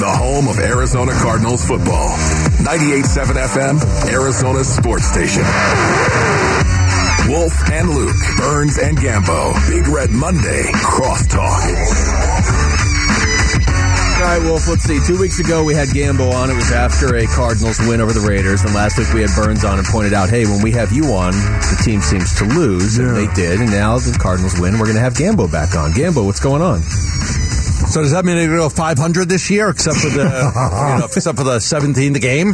the home of Arizona Cardinals football. 98.7 FM, Arizona Sports Station. Wolf and Luke, Burns and Gambo, Big Red Monday, Crosstalk. All right, Wolf, let's see. Two weeks ago, we had Gambo on. It was after a Cardinals win over the Raiders. And last week, we had Burns on and pointed out, hey, when we have you on, the team seems to lose. And they did. And now the Cardinals win. We're going to have Gambo back on. Gambo, what's going on? So does that mean they go 500 this year, except for the you know, except for the 17th game?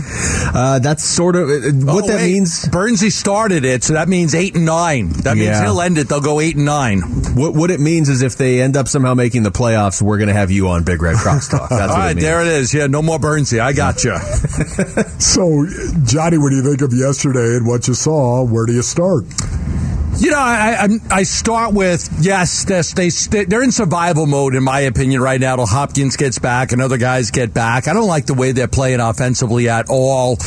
Uh, that's sort of uh, what Oh, that wait. means. Burnsy started it, so that means eight and nine. That means Yeah. he'll end it. They'll go eight and nine. What, what it means is if they end up somehow making the playoffs, we're going to have you on Big Red Crosstalk. That's All what right, it there it is. Yeah, no more Burnsy. I got you. So, Johnny, what do you think of yesterday and what you saw, where do you start? You know, I, I I start with yes, this, they they're in survival mode in my opinion right now. Till Hopkins gets back and other guys get back. I don't like the way they're playing offensively at all.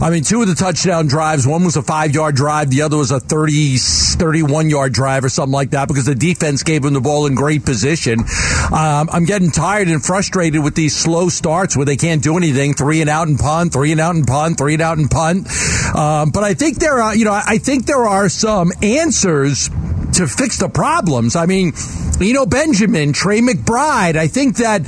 I mean, two of the touchdown drives, one was a five yard drive, the other was a 30, 31 yard drive or something like that because the defense gave them the ball in great position. Um, I'm getting tired and frustrated with these slow starts where they can't do anything. Three and out and punt, three and out and punt, three and out and punt. Um, but I think there are, you know, I think there are some answers answers to fix the problems. I mean, you know, Benjamin, Trey McBride. I think that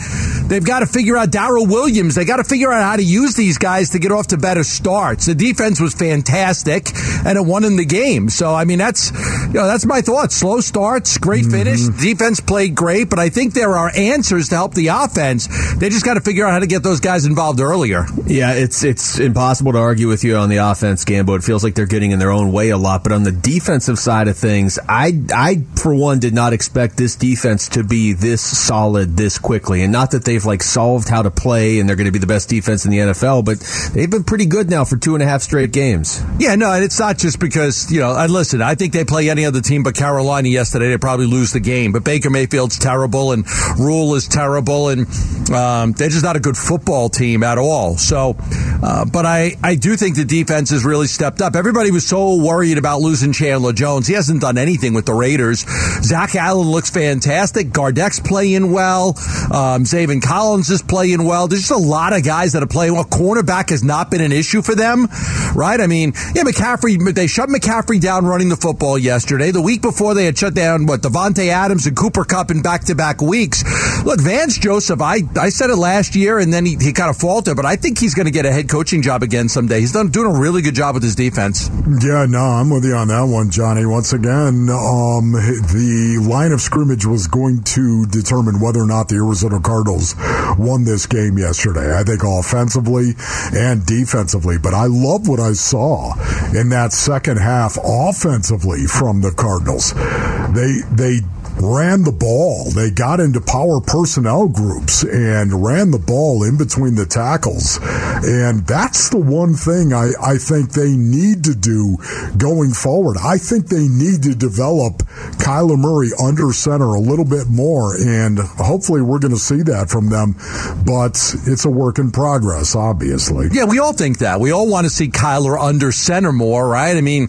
they've got to figure out Darrel Williams. They got to figure out how to use these guys to get off to better starts. The defense was fantastic, and it won in the game. So, I mean, that's you know, that's my thoughts. Slow starts, great mm-hmm. finish. Defense played great, but I think there are answers to help the offense. They just got to figure out how to get those guys involved earlier. Yeah, it's it's impossible to argue with you on the offense, Gambo. It feels like they're getting in their own way a lot. But on the defensive side of things, I I for one did not expect this defense to be this solid this quickly. And not that they've like solved how to play and they're going to be the best defense in the NFL, but they've been pretty good now for two and a half straight games. Yeah, no, and it's not just because, you know, and listen, I think they play any other team but Carolina yesterday, they probably lose the game. But Baker Mayfield's terrible and Rhule is terrible and um, they're just not a good football team at all. So, uh, but I, I do think the defense has really stepped up. Everybody was so worried about losing Chandler Jones. He hasn't done anything with the Raiders. Zach Allen looks fantastic. Gardeck's playing well. Um, Zaven Collins is playing well. There's just a lot of guys that are playing well. Cornerback has not been an issue for them, right? I mean, yeah, McCaffrey, they shut McCaffrey down running the football yesterday. The week before they had shut down, what, Davante Adams and Cooper Kupp in back to back weeks. Look, Vance Joseph, I, I said it last year and then he, he kind of faltered, but I think he's going to get a head coaching job again someday. He's done doing a really good job with his defense. Yeah, no, I'm with you on that one, Johnny. Once again, um, the line of scrimmage was going to determine whether or not the Arizona Cardinals won this game yesterday. I think offensively and defensively, but I love what I saw in that second half offensively from the Cardinals. They they ran the ball. They got into power personnel groups and ran the ball in between the tackles. And that's the one thing I, I think they need to do going forward. I think they need to develop Kyler Murray under center a little bit more. And hopefully we're going to see that from them. But it's a work in progress, obviously. Yeah, we all think that. We all want to see Kyler under center more, right? I mean,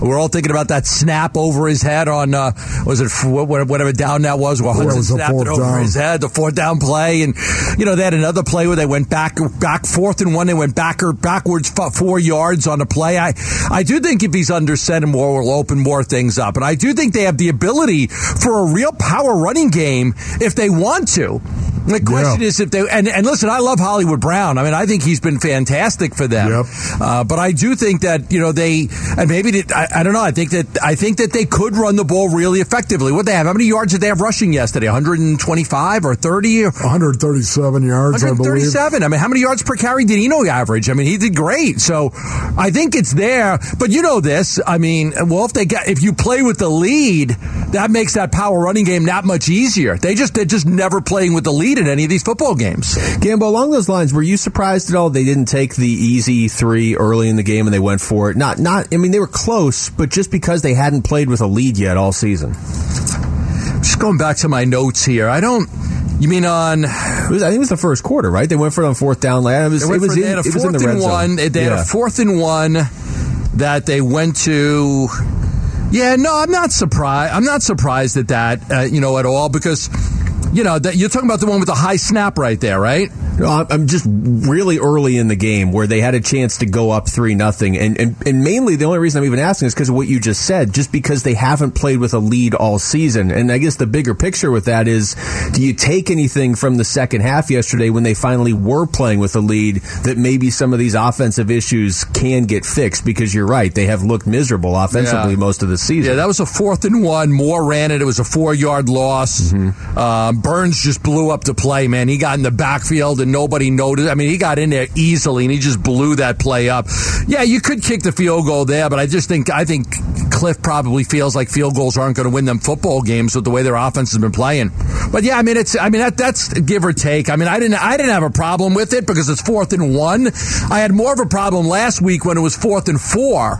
we're all thinking about that snap over his head on, uh, was it what, wh- whatever down that was, where Hudson was snapped it over down. his head, the fourth down play. And, you know, they had another play where they went back, back fourth and one, they went back or backwards four yards on a play. I, I do think if he's under center more, will open more things up. And I do think they have the ability for a real power running game if they want to. The question is if they and, and listen, I love Hollywood Brown. I mean, I think he's been fantastic for them. Uh, but I do think that you know they and maybe they, I, I don't know. I think that I think that they could run the ball really effectively. What they have? How many yards did they have rushing yesterday? 125 or 30? 137 yards, I 137. I mean, how many yards per carry did Eno average? I mean, he did great. So I think it's there. But you know this. I mean, well, if they get if you play with the lead, that makes that power running game that much easier. They just they're just never playing with the lead in any of these football games. Gambo, along those lines, were you surprised at all they didn't take the easy three early in the game and they went for it? Not, not. I mean, they were close, but just because they hadn't played with a lead yet all season. Just going back to my notes here, I don't. You mean on? It was, I think it was the first quarter, right? They went for it on fourth down. Like, it was, They, it was, in, they had a was in fourth the red and zone. one. They had Yeah. a fourth and one that they went to. Yeah, no, I'm not surprised. I'm not surprised at that. Uh, you know, at all because you know that you're talking about the one with the high snap right there, right? I'm just really early in the game where they had a chance to go up three nothing, and, and and mainly the only reason I'm even asking is because of what you just said, just because they haven't played with a lead all season, and I guess the bigger picture with that is, do you take anything from the second half yesterday when they finally were playing with a lead that maybe some of these offensive issues can get fixed? Because you're right, they have looked miserable offensively yeah. most of the season. Yeah, that was a fourth and one. Moore ran it. It was a four yard loss. Mm-hmm. Uh, Burns just blew up the play, man. He got in the backfield and nobody noticed. I mean, he got in there easily and he just blew that play up. Yeah, you could kick the field goal there, but I just think I think Kliff probably feels like field goals aren't going to win them football games with the way their offense has been playing. But yeah, I mean, it's I mean that that's give or take. I mean, I didn't I didn't have a problem with it because it's fourth and one. I had more of a problem last week when it was fourth and four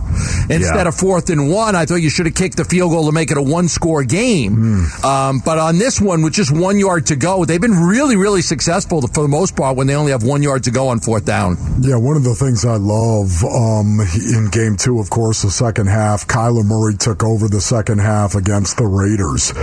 instead yeah. of fourth and one. I thought you should have kicked the field goal to make it a one score game. Mm. Um, but on this one, with just one yard to go, they've been really really successful for the most when they only have one yard to go on fourth down. Yeah, one of the things I love um, in game two, of course, the second half, Kyler Murray took over the second half against the Raiders.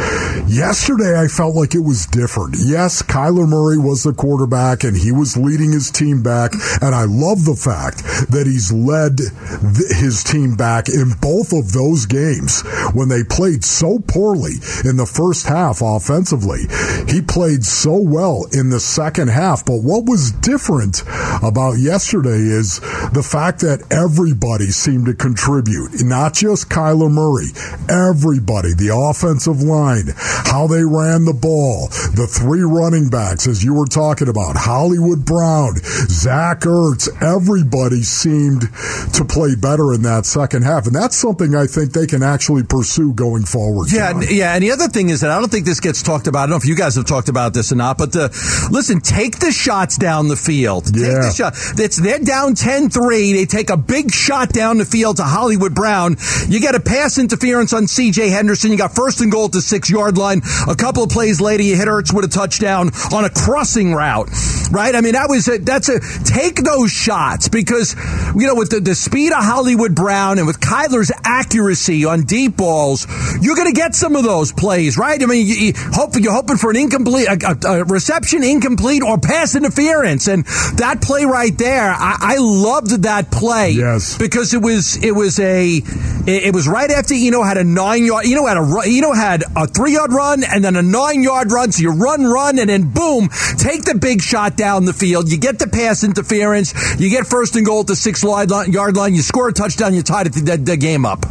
Yesterday, I felt like it was different. Yes, Kyler Murray was the quarterback and he was leading his team back. And I love the fact that he's led th- his team back in both of those games when they played so poorly in the first half offensively. He played so well in the second half. But what was different about yesterday is the fact that everybody seemed to contribute, not just Kyler Murray, everybody, the offensive line, how they ran the ball, the three running backs, as you were talking about, Hollywood Brown, Zach Ertz, everybody seemed to play better in that second half. And that's something I think they can actually pursue going forward. Yeah, John. yeah. And the other thing is that I don't think this gets talked about. I don't know if you guys have talked about this or not, but the, listen, take the shots down the field. Take yeah. the shot. It's, they're down 10-3. They take a big shot down the field to Hollywood Brown. You get a pass interference on C.J. Henderson. You got first and goal at the six yard line. A couple of plays later, you hit Ertz with a touchdown on a crossing route, right? I mean, that was a, that's a take those shots because you know with the, the speed of Hollywood Brown and with Kyler's accuracy on deep balls, you're going to get some of those plays, right? I mean, you, you hope you're hoping for an incomplete a, a, a, reception, incomplete, or pass interference, and that play right there, I, I loved that play, yes, because it was it was a it, it was right after Eno had a nine yard, Eno had a Eno had a three yard run and then a nine yard run, so you run, run, and then boom, take the big shot down the field. You get the pass interference. You get first and goal at the six yard line. You score a touchdown. You tie the, the, the game up.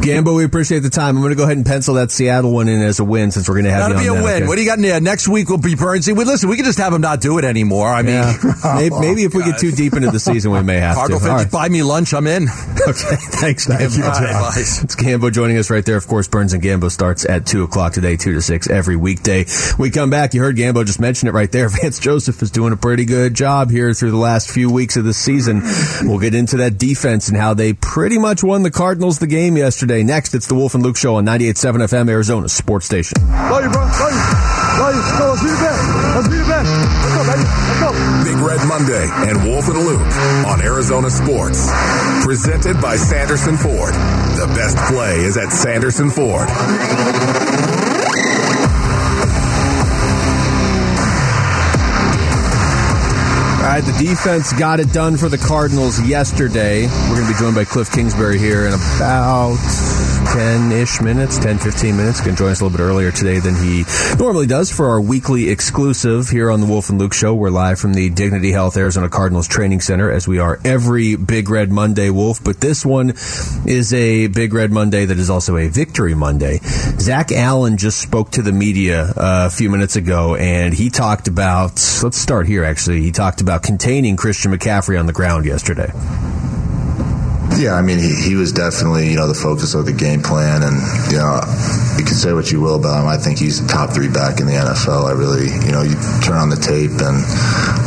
Gambo, we appreciate the time. I'm going to go ahead and pencil that Seattle one in as a win since we're going to have That'll be a that, win. Okay? What do you got in there? Next week will be Burnsy. We listen. We can just have him not do it anymore. I mean, yeah. maybe, maybe, if we get too deep into the season, we may have Cargo to. Right. Buy me lunch. I'm in. okay, thanks. Thank you, right, it's Gambo joining us right there. Of course, Burns and Gambo starts at two o'clock today, two to six every weekday. We come back. You heard Gambo just mention it right there. Vance Joseph is doing a pretty good job here through the last few weeks of the season. We'll get into that defense and how they pretty much won the Cardinals the game yesterday. Next, it's the Wolf and Luke Show on 98.7 FM, Arizona Sports Station. Love you, bro. Love you. Love you. So let's be the best. Let's be the best. Let's go, baby. Let's go. Big Red Monday and Wolf and Luke on Arizona Sports. Presented by Sanderson Ford. The best play is at Sanderson Ford. Right, the defense got it done for the Cardinals yesterday. We're going to be joined by Kliff Kingsbury here in about 10 ish minutes, 10, 15 minutes. Can join us a little bit earlier today than he normally does for our weekly exclusive here on the Wolf and Luke Show. We're live from the Dignity Health Arizona Cardinals Training Center as we are every Big Red Monday, Wolf. But this one is a Big Red Monday that is also a Victory Monday. Zach Allen just spoke to the media uh, a few minutes ago and he talked about, let's start here actually. He talked about containing Christian McCaffrey on the ground yesterday. Yeah, I mean, he, he was definitely, you know, the focus of the game plan. And, you know, you can say what you will about him. I think he's a top three back in the NFL. I really, you know, you turn on the tape and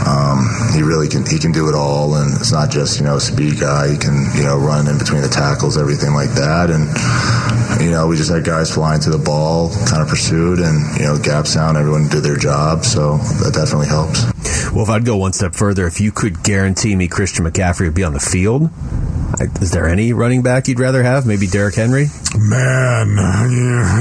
um, he really can, he can do it all. And it's not just, you know, a speed guy. He can, you know, run in between the tackles, everything like that. And, you know, we just had guys flying to the ball, kind of pursued, and, you know, gap sound, everyone did their job. So that definitely helps. Well, if I'd go one step further, if you could guarantee me Christian McCaffrey would be on the field, is there any running back you'd rather have? Maybe Derrick Henry? Man,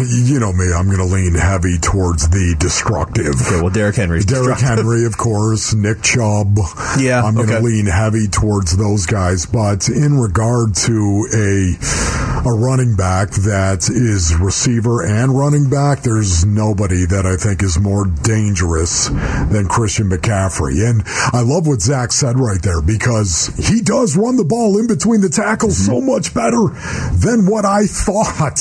you know me. I'm going to lean heavy towards the destructive. Okay, well, Derrick Henry. Derrick Henry, of course. Nick Chubb. Yeah, I'm going to okay. lean heavy towards those guys. But in regard to a a running back that is receiver and running back, there's nobody that I think is more dangerous than Christian McCaffrey. And I love what Zach said right there because he does run the ball in between the tackles so mm-hmm. much better than what I thought.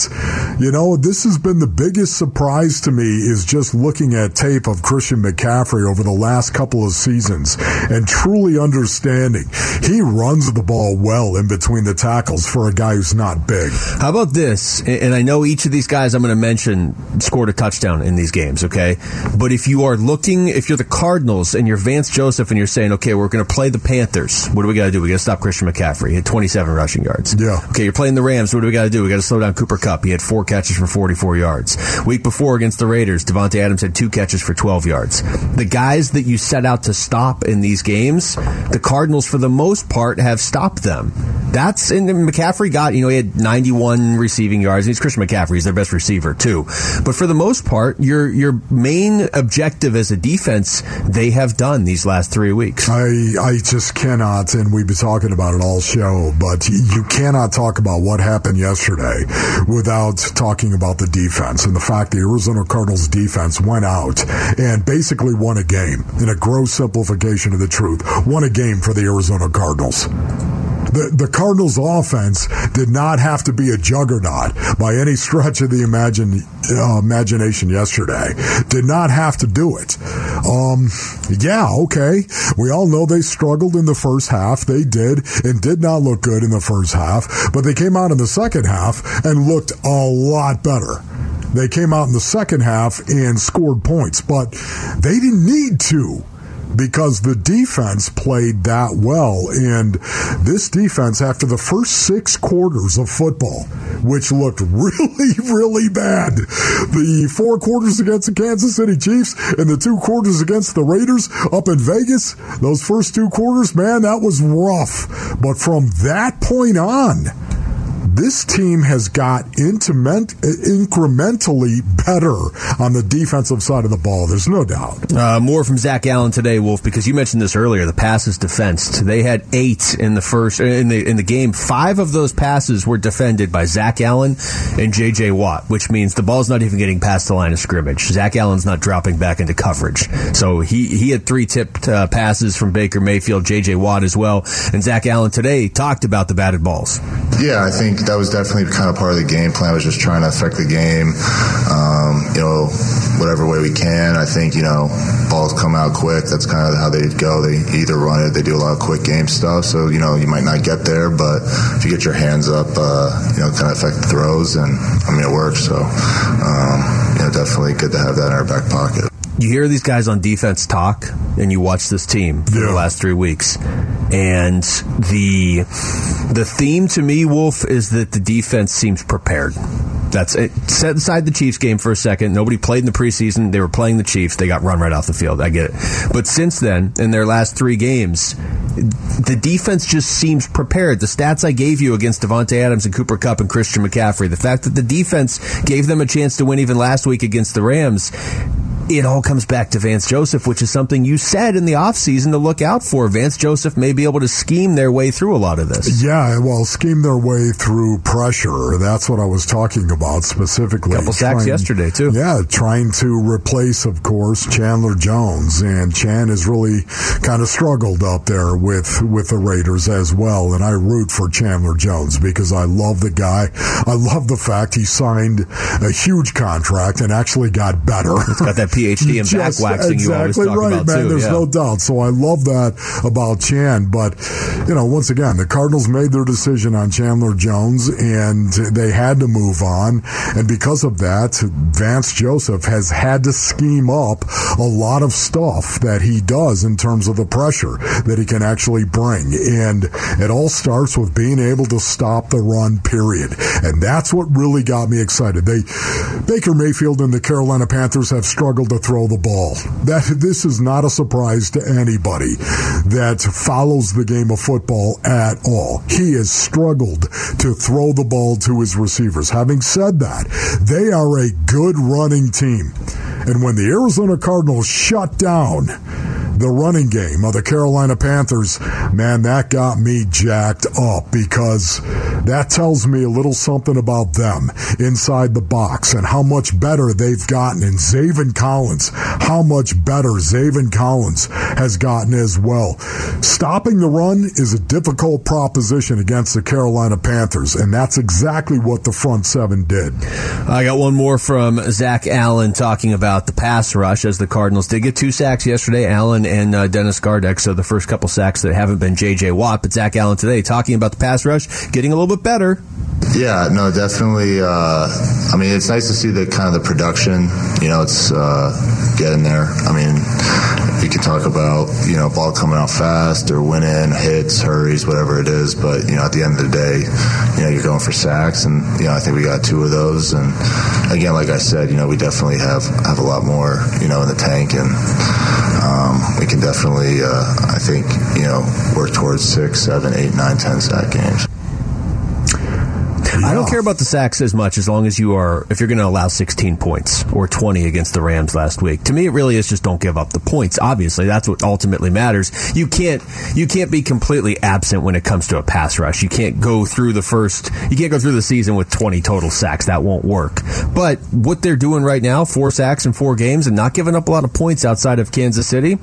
You know, this has been the biggest surprise to me is just looking at tape of Christian McCaffrey over the last couple of seasons and truly understanding he runs the ball well in between the tackles for a guy who's not big. How about this? And I know each of these guys I'm going to mention scored a touchdown in these games, okay? But if you are looking, if you're the Cardinals and you're Vance Joseph and you're saying, okay, we're going to play the Panthers, what do we got to do? We got to stop Christian McCaffrey. He had 27 rushing yards. Yeah. Okay, you're playing the Rams. What do we got to do? We got to slow down Cooper Kupp. He had four catches for 44 yards. Week before against the Raiders, Davante Adams had two catches for 12 yards. The guys that you set out to stop in these games, the Cardinals, for the most part, have stopped them. That's and McCaffrey got you know he had 91 receiving yards. He's Christian McCaffrey. He's their best receiver too. But for the most part, your your main objective as a defense, they have done these last three weeks. I I just cannot, and we've been talking about it all show, but you cannot talk about what happened yesterday without talking about the defense and the fact the Arizona Cardinals defense went out and basically won a game in a gross simplification of the truth. Won a game for the Arizona Cardinals. The, the Cardinals offense did not have to be a juggernaut by any stretch of the imagine, uh, imagination yesterday. Did not have to do it. Um, yeah, okay. We all know they struggled in the first half. They did and did not look good in the first half, but they came out in the second half and looked a lot better. They came out in the second half and scored points, but they didn't need to because the defense played that well. And this defense, after the first six quarters of football, which looked really, really bad, the four quarters against the Kansas City Chiefs and the two quarters against the Raiders up in Vegas, those first two quarters, man, that was rough. But from that point on, this team has got intimate, incrementally better on the defensive side of the ball. There's no doubt. Uh, more from Zach Allen today, Wolf, because you mentioned this earlier. The passes defensed. They had eight in the first in the in the game. Five of those passes were defended by Zach Allen and J.J. Watt, which means the ball's not even getting past the line of scrimmage. Zach Allen's not dropping back into coverage. So he he had three tipped uh, passes from Baker Mayfield, J.J. Watt as well, and Zach Allen today talked about the batted balls. Yeah, I think that was definitely kind of part of the game plan. Was just trying to affect the game, um, you know, whatever way we can. I think you know, balls come out quick. That's kind of how they go. They either run it, they do a lot of quick game stuff. So you know, you might not get there, but if you get your hands up, uh, you know, kind of affect the throws, and I mean, it works. So, um, you know, definitely good to have that in our back pocket you hear these guys on defense talk and you watch this team for yeah. the last three weeks and the the theme to me wolf is that the defense seems prepared that's it. Set aside the Chiefs game for a second. Nobody played in the preseason. They were playing the Chiefs. They got run right off the field. I get it. But since then, in their last three games, the defense just seems prepared. The stats I gave you against Davante Adams and Cooper Kupp and Christian McCaffrey, the fact that the defense gave them a chance to win even last week against the Rams, it all comes back to Vance Joseph, which is something you said in the offseason to look out for. Vance Joseph may be able to scheme their way through a lot of this. Yeah, well, scheme their way through pressure. That's what I was talking about specifically. couple sacks trying, yesterday, too. Yeah, trying to replace, of course, Chandler Jones. And Chan has really kind of struggled up there with, with the Raiders as well. And I root for Chandler Jones because I love the guy. I love the fact he signed a huge contract and actually got better. It's got that PhD in back waxing exactly you always talk right, about man. too. There's yeah. no doubt. So I love that about Chan. But you know, once again, the Cardinals made their decision on Chandler Jones, and they had to move on. And because of that, Vance Joseph has had to scheme up a lot of stuff that he does in terms of the pressure that he can actually bring. And it all starts with being able to stop the run. Period. And that's what really got me excited. They Baker Mayfield and the Carolina Panthers have struggled to throw the ball. That this is not a surprise to anybody that follows the game of football at all. He has struggled to throw the ball to his receivers. Having said that, they are a good running team. And when the Arizona Cardinals shut down the running game of the Carolina Panthers, man, that got me jacked up because that tells me a little something about them inside the box and how much better they've gotten. And Zaven Collins, how much better Zaven Collins has gotten as well. Stopping the run is a difficult proposition against the Carolina Panthers, and that's exactly what the front seven did. I got one more from Zach Allen talking about the pass rush as the Cardinals did get two sacks yesterday. Allen and uh, Dennis Gardeck, so the first couple sacks that haven't been J.J. Watt, but Zach Allen today talking about the pass rush getting a little bit better. Yeah, no, definitely. Uh, I mean, it's nice to see the kind of the production. You know, it's uh, getting there. I mean, you can talk about you know ball coming out fast or winning hits, hurries, whatever it is. But you know, at the end of the day, you know, you're going for sacks, and you know, I think we got two of those. And again, like I said, you know, we definitely have have a lot more you know in the tank, and um, we can definitely, uh, I think, you know, work towards six, seven, eight, nine, ten sack games. I don't care about the sacks as much as long as you are, if you're going to allow 16 points or 20 against the Rams last week. To me, it really is just don't give up the points. Obviously, that's what ultimately matters. You can't, you can't be completely absent when it comes to a pass rush. You can't go through the first, you can't go through the season with 20 total sacks. That won't work. But what they're doing right now, four sacks in four games and not giving up a lot of points outside of Kansas City,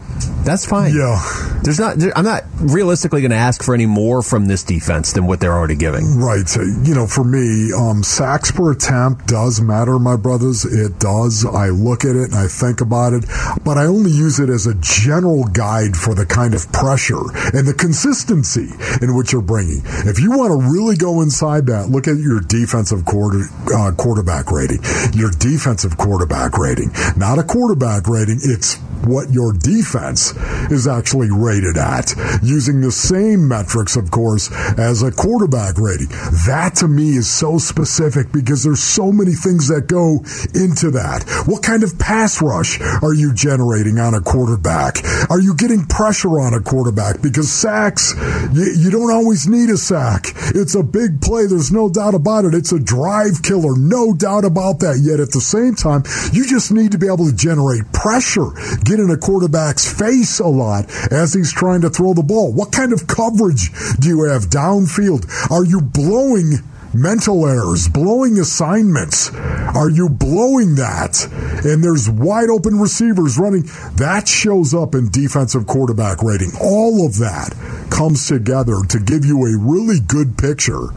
that's fine. Yeah. There's not, there, I'm not realistically going to ask for any more from this defense than what they're already giving. Right. So, you know, for me, um, sacks per attempt does matter, my brothers. It does. I look at it and I think about it, but I only use it as a general guide for the kind of pressure and the consistency in which you're bringing. If you want to really go inside that, look at your defensive quarter, uh, quarterback rating. Your defensive quarterback rating, not a quarterback rating. It's what your defense is actually rated at using the same metrics, of course, as a quarterback rating. That to me is so specific because there's so many things that go into that. What kind of pass rush are you generating on a quarterback? Are you getting pressure on a quarterback? Because sacks, you, you don't always need a sack. It's a big play. There's no doubt about it. It's a drive killer. No doubt about that. Yet at the same time, you just need to be able to generate pressure, get in a quarterback's face a lot as he's trying to throw the ball. What kind of coverage do you have downfield? Are you blowing mental errors, blowing assignments. Are you blowing that? And there's wide open receivers running. That shows up in defensive quarterback rating. All of that comes together to give you a really good picture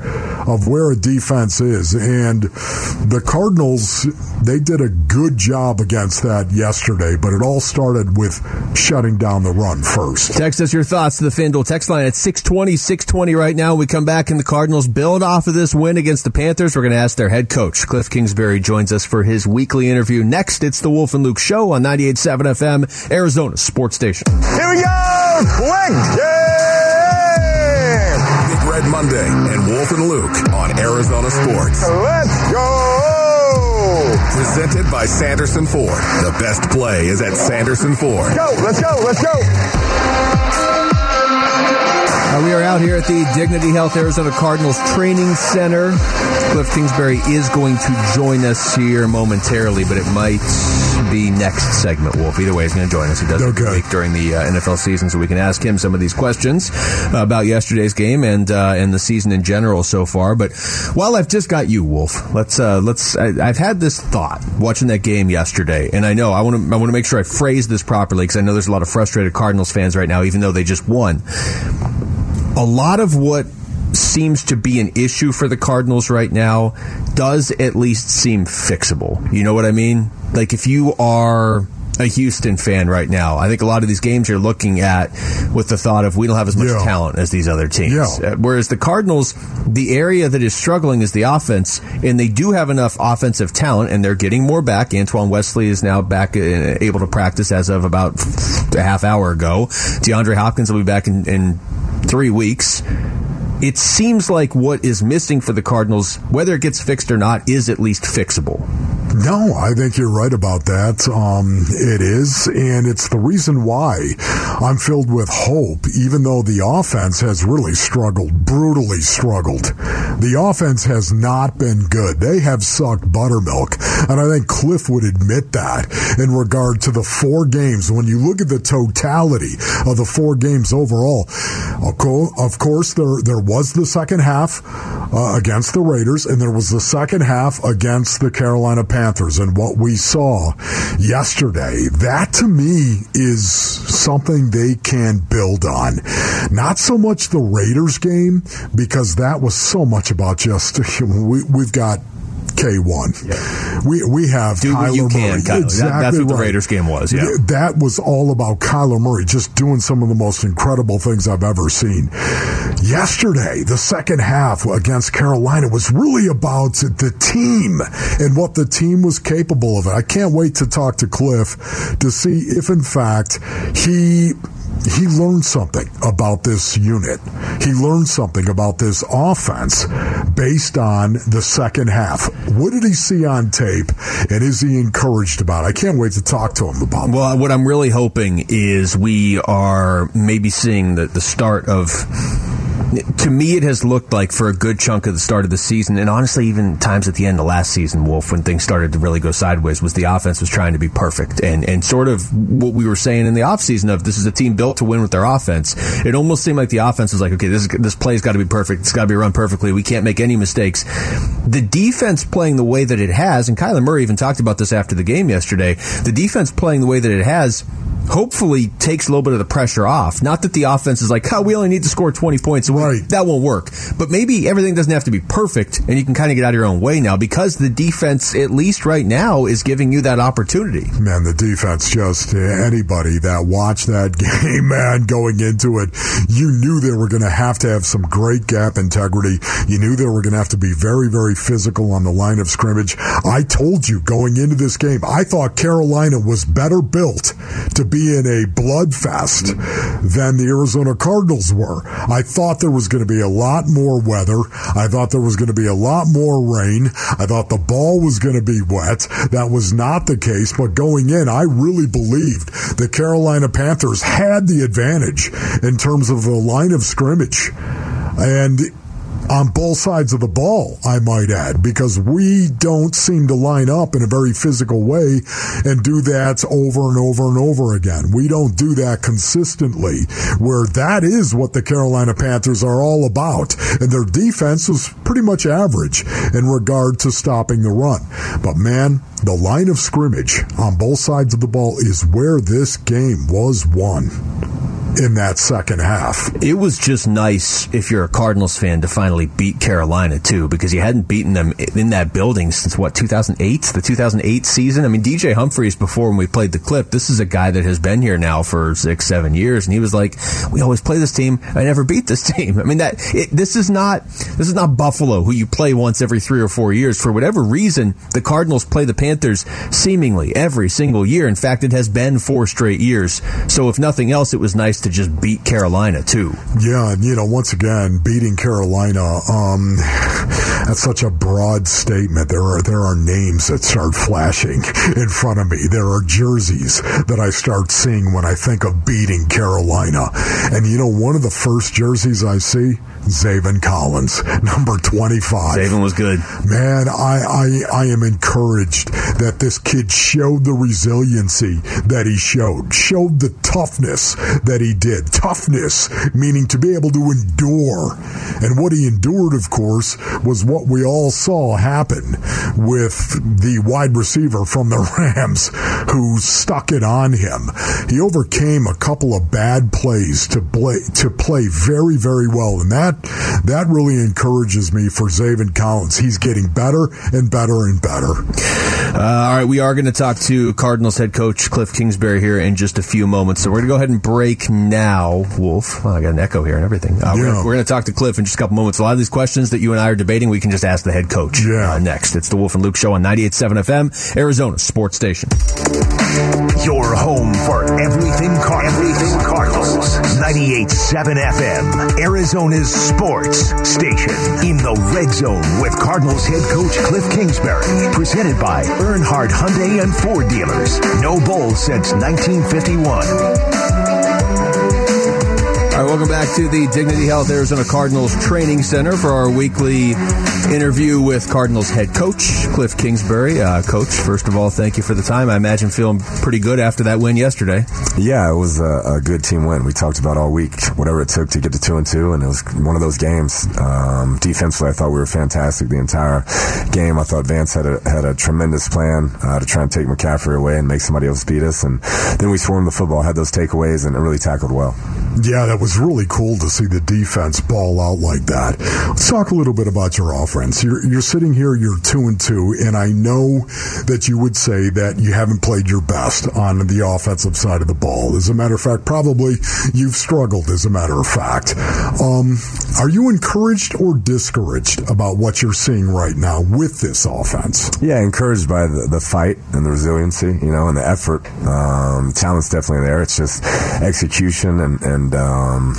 of where a defense is. And the Cardinals, they did a good job against that yesterday, but it all started with shutting down the run first. Text us your thoughts to the FanDuel text line at 620, 620 right now. We come back and the Cardinals build off of this win against the Panthers. We're going to ask their head coach, Kliff Kingsbury, joins us for his weekly interview. Next, it's the Wolf and Luke Show on 98.7 FM, Arizona Sports Station. Here we go! Quick! Yeah! Big Red Monday and Wolf and Luke on Arizona Sports. Let's go! Presented by Sanderson Ford. The best play is at Sanderson Ford. Go! Let's go! Let's go! Uh, we are out here at the Dignity Health Arizona Cardinals Training Center. Kliff Kingsbury is going to join us here momentarily, but it might be next segment, Wolf. Either way, he's going to join us. He does Okay. week during the uh, NFL season, so we can ask him some of these questions about yesterday's game and uh, and the season in general so far. But while I've just got you, Wolf, let's uh, let's. I, I've had this thought watching that game yesterday, and I know I want to I want to make sure I phrase this properly because I know there's a lot of frustrated Cardinals fans right now, even though they just won a lot of what seems to be an issue for the Cardinals right now does at least seem fixable. You know what I mean? Like if you are a Houston fan right now, I think a lot of these games you're looking at with the thought of we don't have as much Yeah. talent as these other teams. Yeah. Uh, Whereas the Cardinals, the area that is struggling is the offense, and they do have enough offensive talent, and they're getting more back. Antoine Wesley is now back, uh, able to practice as of about a half hour ago. DeAndre Hopkins will be back in, in three weeks. It seems like what is missing for the Cardinals, whether it gets fixed or not, is at least fixable. No, I think you're right about that. Um, it is, and it's the reason why I'm filled with hope, even though the offense has really struggled, brutally struggled. The offense has not been good. They have sucked buttermilk, and I think Kliff would admit that in regard to the four games. When you look at the totality of the four games overall, of course, there there was the second half uh, against the Raiders, and there was the second half against the Carolina Panthers. And what we saw yesterday, that to me is something they can build on. Not so much the Raiders game, because that was so much about just, we, we've got K1. Yeah. We we have Do Kyler you Murray. Can, exactly that, that's what the right. Raiders game was. Yeah, that was all about Kyler Murray just doing some of the most incredible things I've ever seen. Yesterday, the second half against Carolina was really about the team and what the team was capable of. I can't wait to talk to Kliff to see if, in fact, he he learned something about this unit. He learned something about this offense based on the second half. What did he see on tape, and is he encouraged about it? I can't wait to talk to him about. Well, what I'm really hoping is we are maybe seeing the, the start of to me, it has looked like for a good chunk of the start of the season, and honestly, even times at the end of last season, Wolf, when things started to really go sideways, was the offense was trying to be perfect. And, and sort of what we were saying in the offseason of this is a team built to win with their offense. It almost seemed like the offense was like, okay, this, this play's got to be perfect. It's got to be run perfectly. We can't make any mistakes. The defense playing the way that it has, and Kyler Murray even talked about this after the game yesterday, the defense playing the way that it has hopefully takes a little bit of the pressure off. Not that the offense is like, oh, we only need to score 20 points. Right. That won't work. But maybe everything doesn't have to be perfect and you can kind of get out of your own way now because the defense, at least right now, is giving you that opportunity. Man, the defense just, anybody that watched that game, man, going into it, you knew they were going to have to have some great gap integrity. You knew they were going to have to be very, very physical on the line of scrimmage. I told you going into this game, I thought Carolina was better built to be in a bloodfest than the Arizona Cardinals were. I thought there was going to be a lot more weather. I thought there was going to be a lot more rain. I thought the ball was going to be wet. That was not the case, but going in, I really believed the Carolina Panthers had the advantage in terms of the line of scrimmage. And on both sides of the ball, I might add, because we don't seem to line up in a very physical way and do that over and over and over again. We don't do that consistently, where that is what the Carolina Panthers are all about. And their defense was pretty much average in regard to stopping the run. But man, the line of scrimmage on both sides of the ball is where this game was won in that second half. It was just nice if you're a Cardinals fan to finally beat Carolina too, because you hadn't beaten them in that building since what 2008, the 2008 season. I mean, DJ Humphries before when we played the clip, this is a guy that has been here now for six, seven years, and he was like, "We always play this team. I never beat this team." I mean, that it, this is not this is not Buffalo, who you play once every three or four years. For whatever reason, the Cardinals play the Panthers seemingly every single year. In fact, it has been four straight years. So if nothing else, it was nice to just beat Carolina too. Yeah, and you know, once again, beating Carolina, um, that's such a broad statement. There are there are names that start flashing in front of me. There are jerseys that I start seeing when I think of beating Carolina. And you know, one of the first jerseys I see, Zaven Collins, number 25. Zaven was good. Man, I, I, I am encouraged that this kid showed the resiliency that he showed, showed the toughness that he did. Toughness, meaning to be able to endure. And what he endured, of course, was what we all saw happen with the wide receiver from the Rams who stuck it on him. He overcame a couple of bad plays to play, to play very, very well. And that, that really encourages me for Zaven Collins. He's getting better and better and better. Uh, all right, we are going to talk to Cardinals head coach Kliff Kingsbury here in just a few moments. So we're going to go ahead and break now, Wolf. Oh, I got an echo here and everything. Uh, yeah. We're going to talk to Kliff in just a couple moments. A lot of these questions that you and I are debating, we can just ask the head coach yeah. uh, next. It's the Wolf and Luke Show on 98.7 FM, Arizona Sports Station. Your home for everything Cardinals. Everything Cardinals. 98.7 FM, Arizona's sports station. In the red zone with Cardinals head coach Kliff Kingsbury. Presented by Earnhardt Hyundai and Ford dealers. No Bull since 1951. Welcome back to the Dignity Health Arizona Cardinals Training Center for our weekly interview with Cardinals head coach Kliff Kingsbury. Uh, coach, first of all, thank you for the time. I imagine feeling pretty good after that win yesterday. Yeah, it was a, a good team win. We talked about all week whatever it took to get to two and two, and it was one of those games. Um, defensively, I thought we were fantastic the entire game. I thought Vance had a had a tremendous plan uh, to try and take McCaffrey away and make somebody else beat us, and then we swarmed the football, had those takeaways, and it really tackled well. Yeah, that was really cool to see the defense ball out like that. Let's talk a little bit about your offense. You're, you're sitting here, you're two and two, and I know that you would say that you haven't played your best on the offensive side of the ball. As a matter of fact, probably you've struggled, as a matter of fact. Um, are you encouraged or discouraged about what you're seeing right now with this offense? Yeah, encouraged by the, the fight and the resiliency, you know, and the effort. Um, talent's definitely there. It's just execution and, and and um,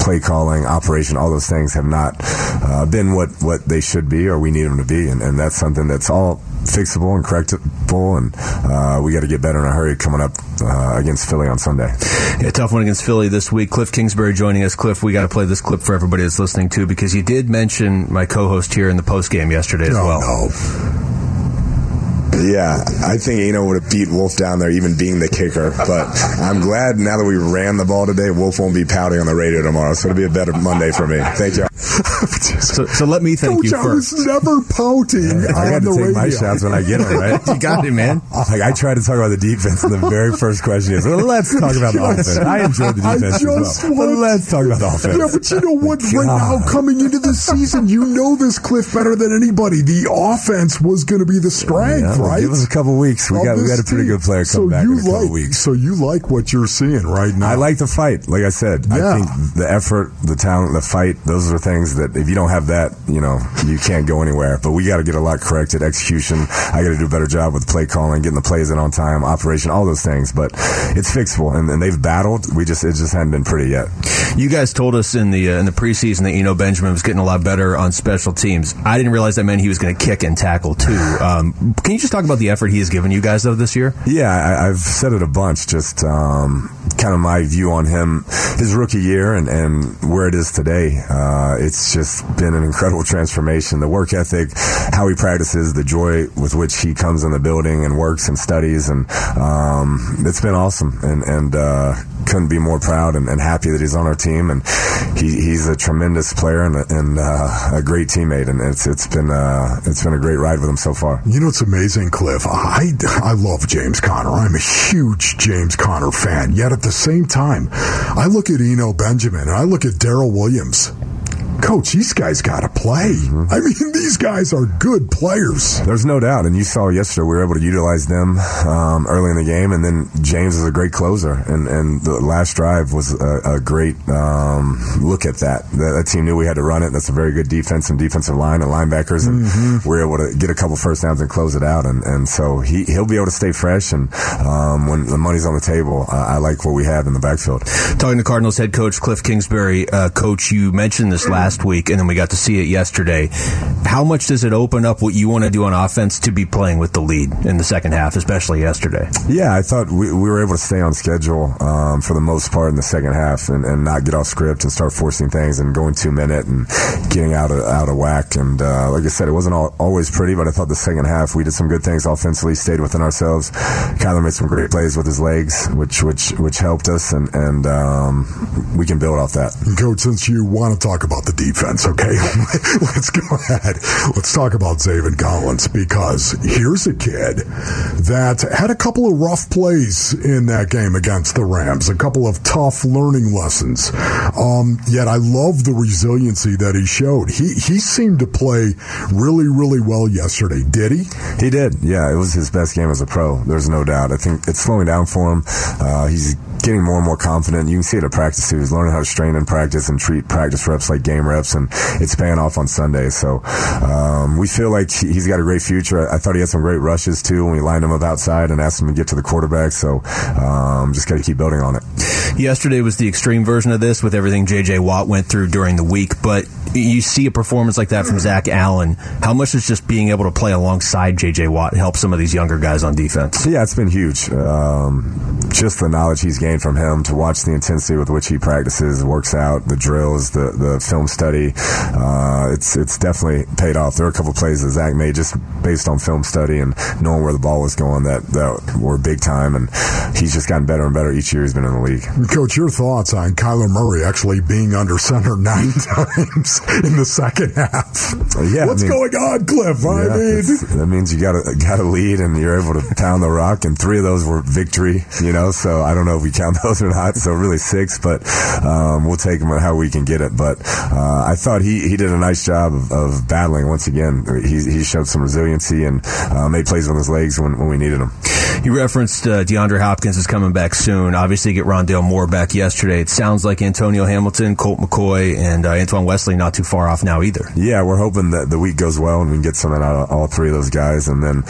play calling, operation, all those things have not uh, been what, what they should be or we need them to be. And, and that's something that's all fixable and correctable, and uh, we got to get better in a hurry coming up uh, against Philly on Sunday. Yeah, tough one against Philly this week. Kliff Kingsbury joining us. Kliff, we got to play this clip for everybody that's listening too, because you did mention my co-host here in the post game yesterday as Oh, well. no. Yeah, I think Eno would have beat Wolf down there, even being the kicker. But I'm glad now that we ran the ball today, Wolf won't be pouting on the radio tomorrow. So it'll be a better Monday for me. Thank you. So, so let me thank Coach, you I first. was never pouting I on got to take radio. my shots when I get them, right? You got it, man. Like I tried to talk about the defense, and the very first question is, "Well, let's talk about the offense." I enjoyed the I defense as just well, want- let's talk about the offense. Yeah, but you know what? Right now, coming into the season, you know this Kliff better than anybody. The offense was going to be the strength, Yeah, right? Give us a couple weeks. We Of got we got a pretty team. good player so coming back you in a couple like, weeks. So you like what you're seeing right now? I like the fight. Like I said, Yeah. I think the effort, the talent, the fight, those are things that if you don't have that, you know, you can't go anywhere. But we got to get a lot corrected. Execution. I got to do a better job with play calling, getting the plays in on time, operation, all those things. But it's fixable, and, and they've battled. We just it just hadn't been pretty yet. You guys told us in the uh, in the preseason that you know Benjamin was getting a lot better on special teams. I didn't realize that meant he was going to kick and tackle too. Um, can you just talk about the effort he has given you guys though this year? Yeah, I, I've said it a bunch. Just um, kind of my view on him, his rookie year, and, and where it is today. Uh, it's just been an incredible transformation. The work ethic, how he practices, the joy with which he comes in the building and works and studies, and um, it's been awesome. And and uh, couldn't be more proud and, and happy that he's on our team. And he, he's a tremendous player and, a, and uh, a great teammate. And it's it's been uh, it's been a great ride with him so far. You know, it's amazing, Kliff. I, I love James Conner. I'm a huge James Conner fan. Yet at the same time, I look at Eno Benjamin and I look at Darrel Williams. Coach, these guys got to play. Mm-hmm. I mean, these guys are good players. There's no doubt, and you saw yesterday we were able to utilize them um, early in the game, and then James is a great closer, and and the last drive was a, a great um, look at that. that. That team knew we had to run it. That's a very good defense and defensive line and linebackers, and Mm-hmm. we are able to get a couple first downs and close it out, and and so he he'll be able to stay fresh, and um, when the money's on the table, uh, I like what we have in the backfield. Talking to Cardinals head coach Kliff Kingsbury, uh, coach, you mentioned this last week, and then we got to see it yesterday. How much does it open up what you want to do on offense to be playing with the lead in the second half, especially yesterday? Yeah, I thought we, we were able to stay on schedule um, for the most part in the second half and, and not get off script and start forcing things and going two minute and getting out of out of whack. And uh, like I said, it wasn't all, always pretty, but I thought the second half we did some good things offensively, stayed within ourselves. Kyler made some great plays with his legs, which which which helped us, and and um, we can build off that. Coach, since you want to talk about the defense, okay, let's go ahead. Let's talk about Zaven Collins because here's a kid that had a couple of rough plays in that game against the Rams, a couple of tough learning lessons. Um, yet I love the resiliency that he showed. He he seemed to play really, really well yesterday. Did he? He did. Yeah, it was his best game as a pro. There's no doubt. I think it's slowing down for him. Uh, he's getting more and more confident. You can see it at practice too. He's learning how to strain in practice and treat practice reps like game reps, and it's paying off on Sunday. So um, we feel like he- he's got a great future. I, I thought he had some great rushes too when we lined him up outside and asked him to get to the quarterback. So um, just got to keep building on it. Yesterday was the extreme version of this with everything J.J. Watt went through during the week, but you see a performance like that from Zach Allen. How much does just being able to play alongside J.J. Watt help some of these younger guys on defense? Yeah, it's been huge. Um, just the knowledge he's gained from him to watch the intensity with which he practices, works out, the drills, the, the film study. Uh, it's it's definitely paid off. There are a couple plays that Zach made just based on film study and knowing where the ball was going that, that were big time, and he's just gotten better and better each year he's been in the league. Coach, your thoughts on Kyler Murray actually being under center nine times in the second half? Yeah, what's I mean, going on, Kliff? Yeah, I mean, that means you got a got a lead and you're able to pound the rock, and three of those were victory. You know, so I don't know if we count those or not. So really six, but um, we'll take them on how we can get it. But uh, I thought he, he did a nice job of, of battling once again. He, he showed some resiliency and uh, made plays on his legs when, when we needed him. You referenced uh, DeAndre Hopkins is coming back soon. Obviously, get Rondale Moore back yesterday. It sounds like Antonio Hamilton, Colt McCoy, and uh, Antoine Wesley not too far off now either. Yeah, we're hoping that the week goes well and we can get something out of all three of those guys. And then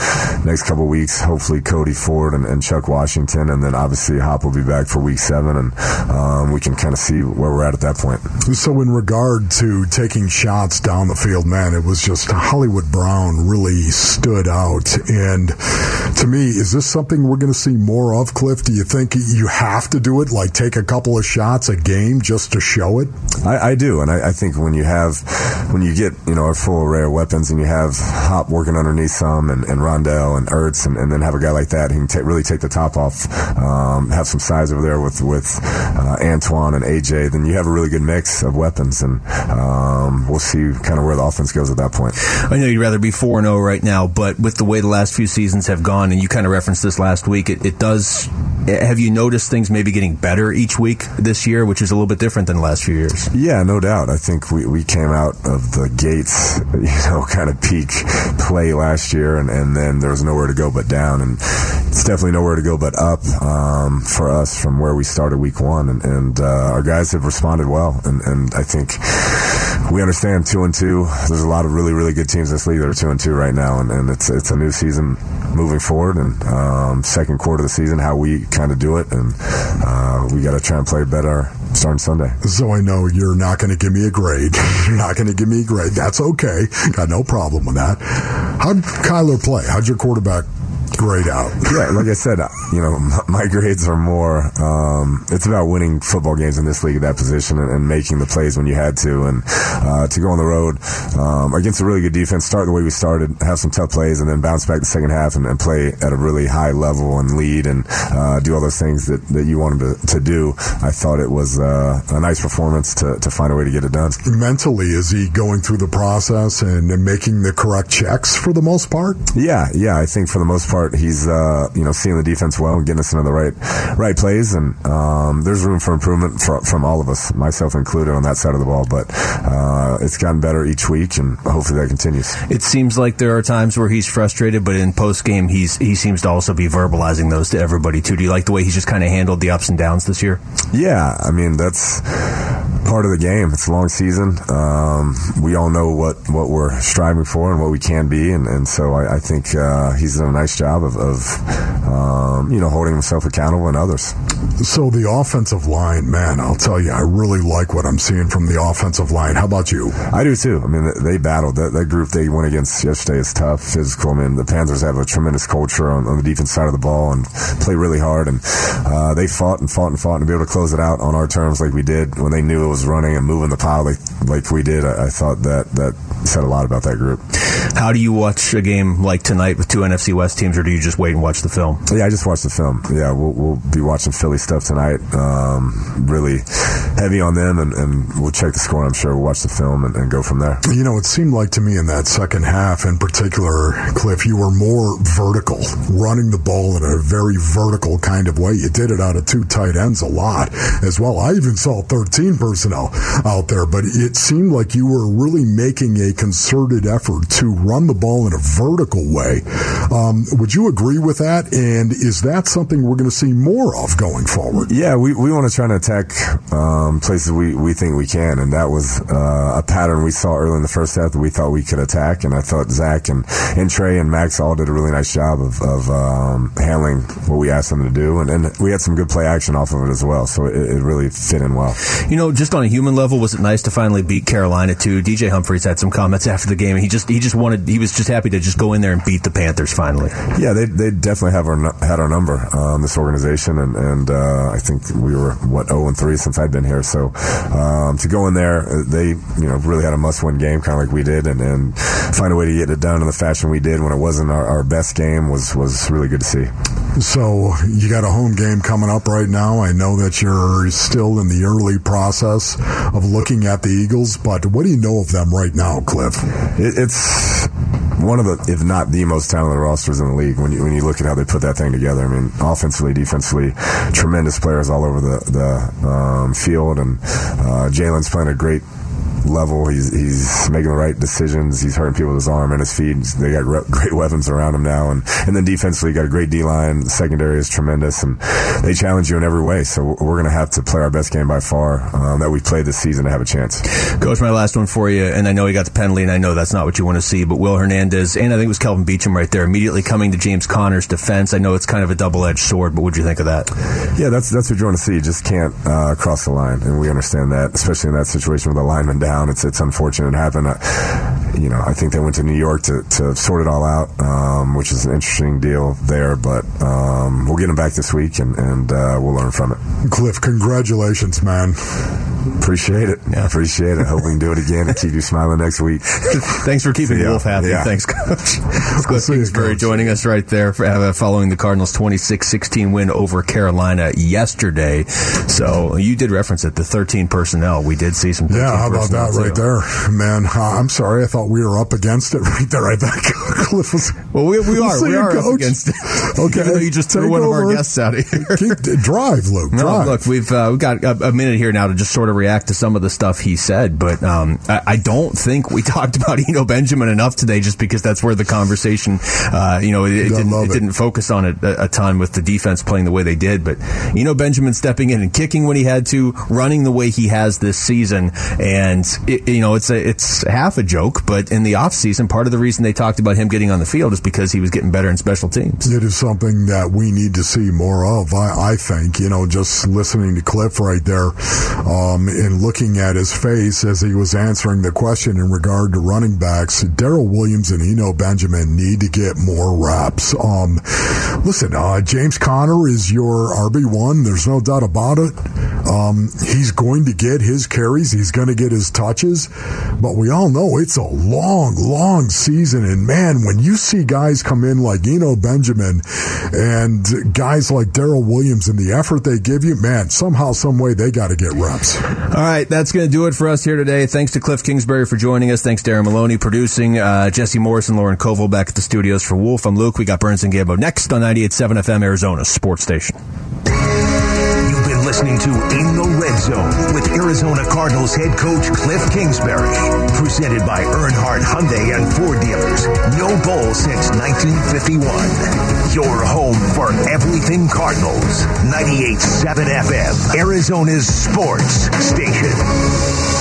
next couple of weeks, hopefully Cody Ford and, and, Chuck Washington, and then obviously Hop will be back for week seven, and um, we can kind of see where we're at at that point. So, in regard to taking shots down the field, man, it was just Hollywood Brown really stood out. And to me, is this something we're going to see more of, Kliff? Do you think you have to do it, like take a couple of shots a game just to show it? I, I do, and I, I, think when you have, when you get, you know, a full array of weapons, and you have Hop working underneath some, and, and Rondale and Ertz, and, and, then have a guy like that who can t- really take the top off, um, have some size over there with with uh, Antoine and AJ, then you have a really good mix of weapons, and um, we'll see kind of where the offense goes at that point. I know you'd rather be four and zero right now, but with the way the last few seasons have gone, and you kind of referenced this last week, it, it does. Have you noticed things maybe getting better each week this year, which is a little bit different than the last few years? Yeah, no doubt. I think we, we came out of the gates, you know, kind of peak play last year, and, and then there was nowhere to go but down, and it's definitely nowhere to go but up um, for us from where we started week one, and, and uh, our guys have responded well, and, and I think we understand two and two. There's a lot of really, really good teams in this league that are two and two right now, and, and it's it's a new season moving forward, and um, second quarter of the season, how we kind of do it, and uh, we got to try and play better starting Sunday. So I know you're not going to give me a grade. you're not going to give me a grade. That's okay. Got no problem with that. How'd Kyler play? How'd your quarterback grade out. yeah, like I said, you know, my grades are more. Um, it's about winning football games in this league at that position and, and making the plays when you had to, and uh, to go on the road um, against a really good defense, start the way we started, have some tough plays, and then bounce back the second half and, and play at a really high level and lead and uh, do all those things that, that you wanted to, to do. I thought it was uh, a nice performance to, to find a way to get it done. Mentally, is he going through the process and, and making the correct checks for the most part? Yeah, yeah, I think for the most part he's uh, you know seeing the defense well and getting us into the right right plays, and um, there's room for improvement for, from all of us, myself included, on that side of the ball. But uh, it's gotten better each week, and hopefully that continues. It seems like there are times where he's frustrated, but in post game, he's he seems to also be verbalizing those to everybody too. Do you like the way he's just kind of handled the ups and downs this year? Yeah, I mean that's part of the game. It's a long season. Um, we all know what, what we're striving for and what we can be, and, and so I, I think uh, he's done a nice job of, of um, you know holding himself accountable and others. So the offensive line, man, I'll tell you, I really like what I'm seeing from the offensive line. How about you? I do too. I mean, they battled that, that group they went against yesterday is tough, physical. I mean, the Panthers have a tremendous culture on, on the defense side of the ball and play really hard, and uh, they fought and fought and fought and to be able to close it out on our terms like we did when they knew it was running and moving the pile like like we did. I, I thought that that said a lot about that group. How do you watch a game like tonight with two NFC West teams, or do you just wait and watch the film? Yeah, I just watch the film. Yeah, we'll, we'll be watching Philly stuff tonight. Um, really heavy on them, and, and, we'll check the score. I'm sure we'll watch the film and, and, go from there. You know, it seemed like to me in that second half, in particular, Kliff, you were more vertical, running the ball in a very vertical kind of way. You did it out of two tight ends a lot as well. I even saw 13 personnel out there, but it seemed like you were really making a a concerted effort to run the ball in a vertical way. Um, would you agree with that? And is that something we're going to see more of going forward? Yeah, we, we want to try to attack um, places we, we think we can, and that was uh, a pattern we saw early in the first half that we thought we could attack, and I thought Zach and, and Trey and Maxx all did a really nice job of, of um, handling what we asked them to do, and, and we had some good play action off of it as well, so it, it really fit in well. You know, just on a human level, was it nice to finally beat Carolina too? DJ Humphries had some comments after the game. He just he just wanted he was just happy to just go in there and beat the Panthers finally. Yeah, they they definitely have our had our number um, this organization, and and uh, I think we were what zero and three since I've been here. So um, to go in there, they you know really had a must win game, kind of like we did, and, and find a way to get it done in the fashion we did when it wasn't our, our best game was was really good to see. So you got a home game coming up right now. I know that you're still in the early process of looking at the Eagles, but what do you know of them right now, Kliff? It, it's one of the, if not the most talented rosters in the league. When you when you look at how they put that thing together, I mean, offensively, defensively, tremendous players all over the the um, field, and uh, Jalen's playing a great level. He's he's making the right decisions. He's hurting people with his arm and his feet. They got great weapons around him now, and and then defensively, got a great D line. Secondary is tremendous, and they challenge you in every way. So we're going to have to play our best game by far um, that we've played this season to have a chance. Coach, my last one for you, and I know he got the penalty, and I know that's not what you want to see, but Will Hernandez and I think it was Kelvin Beachum right there, immediately coming to James Conner's defense. I know it's kind of a double edged sword, but what do you think of that? Yeah, that's that's what you want to see. You just can't uh, cross the line, and we understand that, especially in that situation with a lineman down. It's it's unfortunate it happened. Uh, you know, I think they went to New York to, to sort it all out, um, which is an interesting deal there. But um, we'll get him back this week, and, and uh, we'll learn from it. Kliff, congratulations, man. Appreciate it. Yeah. Appreciate it. Hope we can do it again and keep you smiling next week. Thanks for keeping Wolf happy. Yeah. Thanks, Coach. Kliff Kingsbury joining us right there for, uh, following the Cardinals' 26-16 win over Carolina yesterday. So you did reference it, the 13 personnel. We did see some. Yeah, how about that right there, man? Uh, I'm sorry, I thought we were up against it right there. I thought Kliff was. Well, we, we are. We are up against it. Okay, Even though you just threw one over. of our guests out of here. Keep, drive, Luke. Drive. No, look, we've uh, we've got a, a, minute here now to just sort of react to some of the stuff he said, but um, I, I, don't think we talked about Eno Benjamin enough today, just because that's where the conversation, uh, you know, it, it, didn't, it, didn't, focus on it a, a, ton with the defense playing the way they did. But Eno Benjamin stepping in and kicking when he had to, running the way he has this season, and you know, it's a it's half a joke, but in the offseason, part of the reason they talked about him getting on the field is because he was getting better in special teams. It is something that we need to see more of. I, I think you know, just listening to Kliff right there, um, and looking at his face as he was answering the question in regard to running backs, Darrel Williams and Eno Benjamin need to get more reps. Um, listen, uh, James Conner is your RB one. There's no doubt about it. Um, he's going to get his carries. He's going to get his touches, but we all know it's a long, long season. And man, when you see guys come in like Eno Benjamin and guys like Darrel Williams and the effort they give you, man, somehow, some way they got to get reps. All right, that's going to do it for us here today. Thanks to Kliff Kingsbury for joining us. Thanks Darren Maloney producing. Uh, Jesse Morris and Lauren Koval back at the studios for Wolf. I'm Luke. We got Burns and Gambo next on 98.7 FM Arizona Sports Station listening to In the Red Zone with Arizona Cardinals head coach Kliff Kingsbury. Presented by Earnhardt Hyundai and Ford dealers. No bowl since 1951. Your home for everything Cardinals. 98.7 FM, Arizona's sports station.